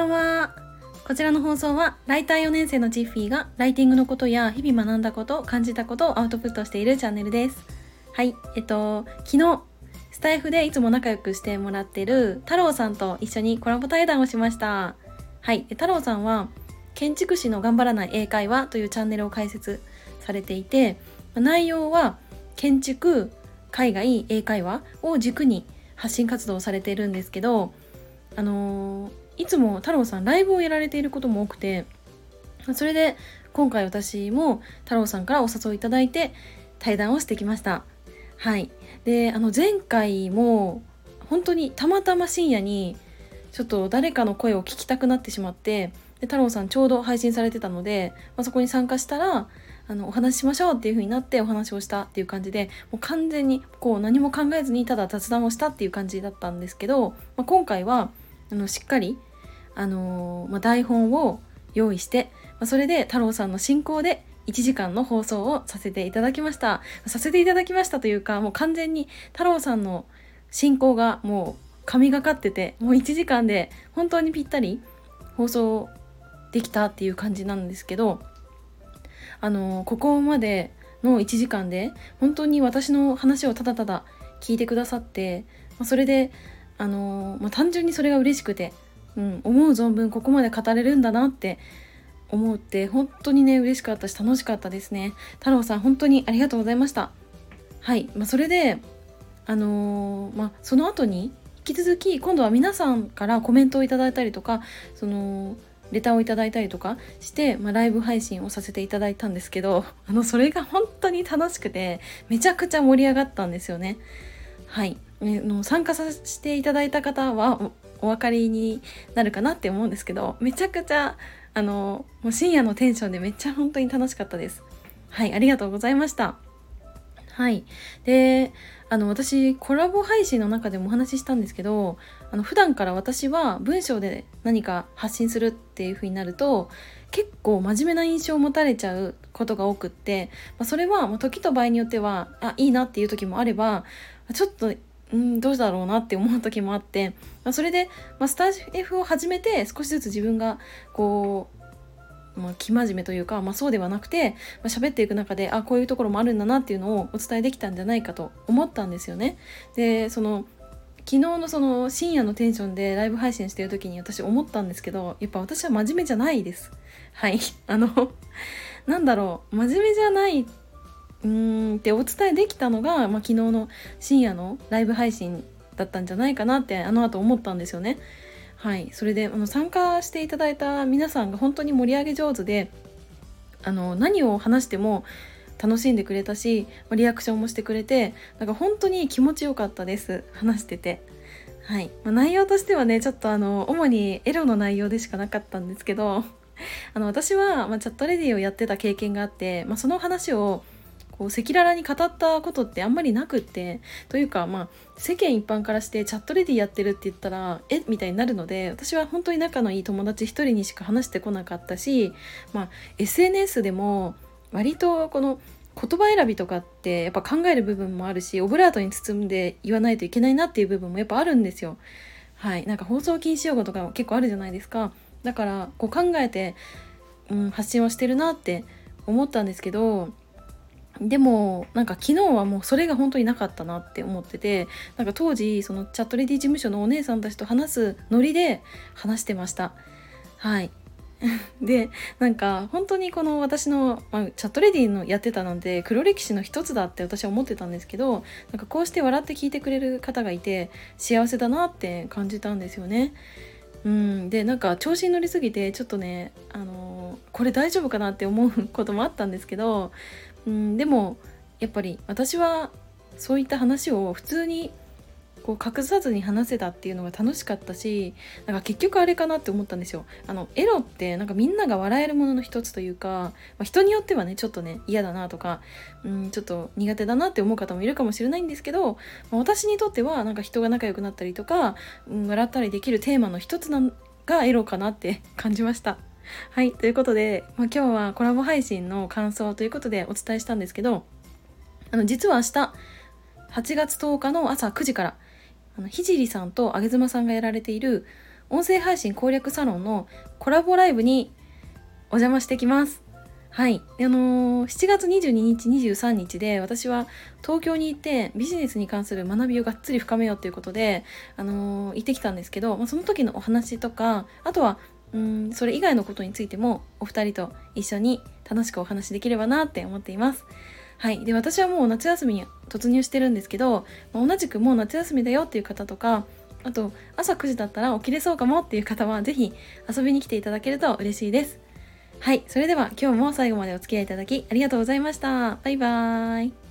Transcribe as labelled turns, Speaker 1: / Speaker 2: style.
Speaker 1: ばんは。こちらの放送は、ライター4年生のチッフィーが、ライティングのことや日々学んだこと、感じたことをアウトプットしているチャンネルです。はい、えっと、昨日、スタイフでいつも仲良くしてもらってる太郎さんと一緒にコラボ対談をしました。はい、太郎さんは、建築士の頑張らない英会話というチャンネルを開設されていて、内容は建築、海外、英会話を軸に発信活動をされているんですけど、あのーいつも太郎さんライブをやられていることも多くてそれで今回私も太郎さんからお誘いいただいて対談をしてきました。はい。であの前回も本当にたまたま深夜にちょっと誰かの声を聞きたくなってしまってで太郎さんちょうど配信されてたので、まあ、そこに参加したらあのお話ししましょうっていう風になってお話をしたっていう感じでもう完全にこう何も考えずにただ雑談をしたっていう感じだったんですけど、まあ、今回はあのしっかりあのーまあ、台本を用意して、まあ、それで太郎さんの進行で1時間の放送をさせていただきました。させていただきましたというかもう完全に太郎さんの進行がもう神がかっててもう1時間で本当にぴったり放送できたっていう感じなんですけどあのーここまでの1時間で本当に私の話をただただ聞いてくださって、まあ、それであのーまあ、単純にそれが嬉しくてうん、思う存分ここまで語れるんだなって思って本当にね嬉しかったし楽しかったですね。太郎さん本当にありがとうございました。はい、まあ、それであのーまあその後に引き続き今度は皆さんからコメントをいただいたりとかそのレターをいただいたりとかして、まあ、ライブ配信をさせていただいたんですけど あのそれが本当に楽しくてめちゃくちゃ盛り上がったんですよね。はい。えの参加させていただいた方はお分かりになるかなって思うんですけどめちゃくちゃあのもう深夜のテンションでめっちゃ本当に楽しかったです。はいありがとうございました。はい。であの私コラボ配信の中でもお話ししたんですけどあの普段から私は文章で何か発信するっていう風になると結構真面目な印象を持たれちゃうことが多くって、まあ、それはまあ時と場合によってはあいいなっていう時もあればちょっとうん、どうだろうなって思う時もあって、まあ、それで、まあ、スタイフを始めて少しずつ自分がこう、まあ、生真面目というか、まあ、そうではなくて、まあ、喋っていく中であこういうところもあるんだなっていうのをお伝えできたんじゃないかと思ったんですよね。でその昨日のその深夜のテンションでライブ配信してる時に私思ったんですけどやっぱ私は真面目じゃないです。はいあのなんだろう真面目じゃないうーんってお伝えできたのが、まあ、昨日の深夜のライブ配信だったんじゃないかなってあの後思ったんですよね。はい、それであの参加していただいた皆さんが本当に盛り上げ上手であの何を話しても楽しんでくれたしリアクションもしてくれてなんか本当に気持ちよかったです話してて。はいまあ、内容としてはねちょっとあの主にエロの内容でしかなかったんですけどあの私は、まあ、チャットレディをやってた経験があって、まあ、その話をこう赤裸々に語ったことってあんまりなくってというかまあ世間一般からしてチャットレディやってるって言ったらえ？みたいになるので私は本当に仲のいい友達一人にしか話してこなかったし、まあ、SNS でも割とこの言葉選びとかってやっぱ考える部分もあるしオブラートに包んで言わないといけないなっていう部分もやっぱあるんですよ。はい、なんか放送禁止用語とかも結構あるじゃないですか。だからこう考えて、うん、発信をしてるなって思ったんですけどでもなんか昨日はもうそれが本当になかったなって思っててなんか当時そのチャットレディ事務所のお姉さんたちと話すノリで話してました。はい。でなんか本当にこの私の、まあ、チャットレディのやってたので黒歴史の一つだって私は思ってたんですけどなんかこうして笑って聞いてくれる方がいて幸せだなって感じたんですよね。うん、でなんか調子に乗りすぎてちょっとね、あのーこれ大丈夫かなって思うこともあったんですけど、うん、でもやっぱり私はそういった話を普通にこう隠さずに話せたっていうのが楽しかったしなんか結局あれかなって思ったんですよ。あのエロってなんかみんなが笑えるものの一つというか、まあ、人によってはねちょっとね嫌だなとか、うん、ちょっと苦手だなって思う方もいるかもしれないんですけど、まあ私にとってはなんか人が仲良くなったりとか、うん、笑ったりできるテーマの一つながエロかなって感じました。はいということで、まあ、今日はコラボ配信の感想ということでお伝えしたんですけどあの実は明日8月10日の朝9時からあのひじりさんとあげずまさんがやられている音声配信攻略サロンのコラボライブにお邪魔してきますはい。あのー、7月22日、23日で私は東京に行ってビジネスに関する学びをがっつり深めようということで、あのー、行ってきたんですけど、まあ、その時のお話とか、あとは、うん、それ以外のことについてもお二人と一緒に楽しくお話しできればなって思っています。はい。で、私はもう夏休みに突入してるんですけど、まあ、同じくもう夏休みだよっていう方とか、あと朝9時だったら起きれそうかもっていう方は是非遊びに来ていただけると嬉しいです。はい、それでは今日も最後までお付き合いいただきありがとうございました。バイバーイ。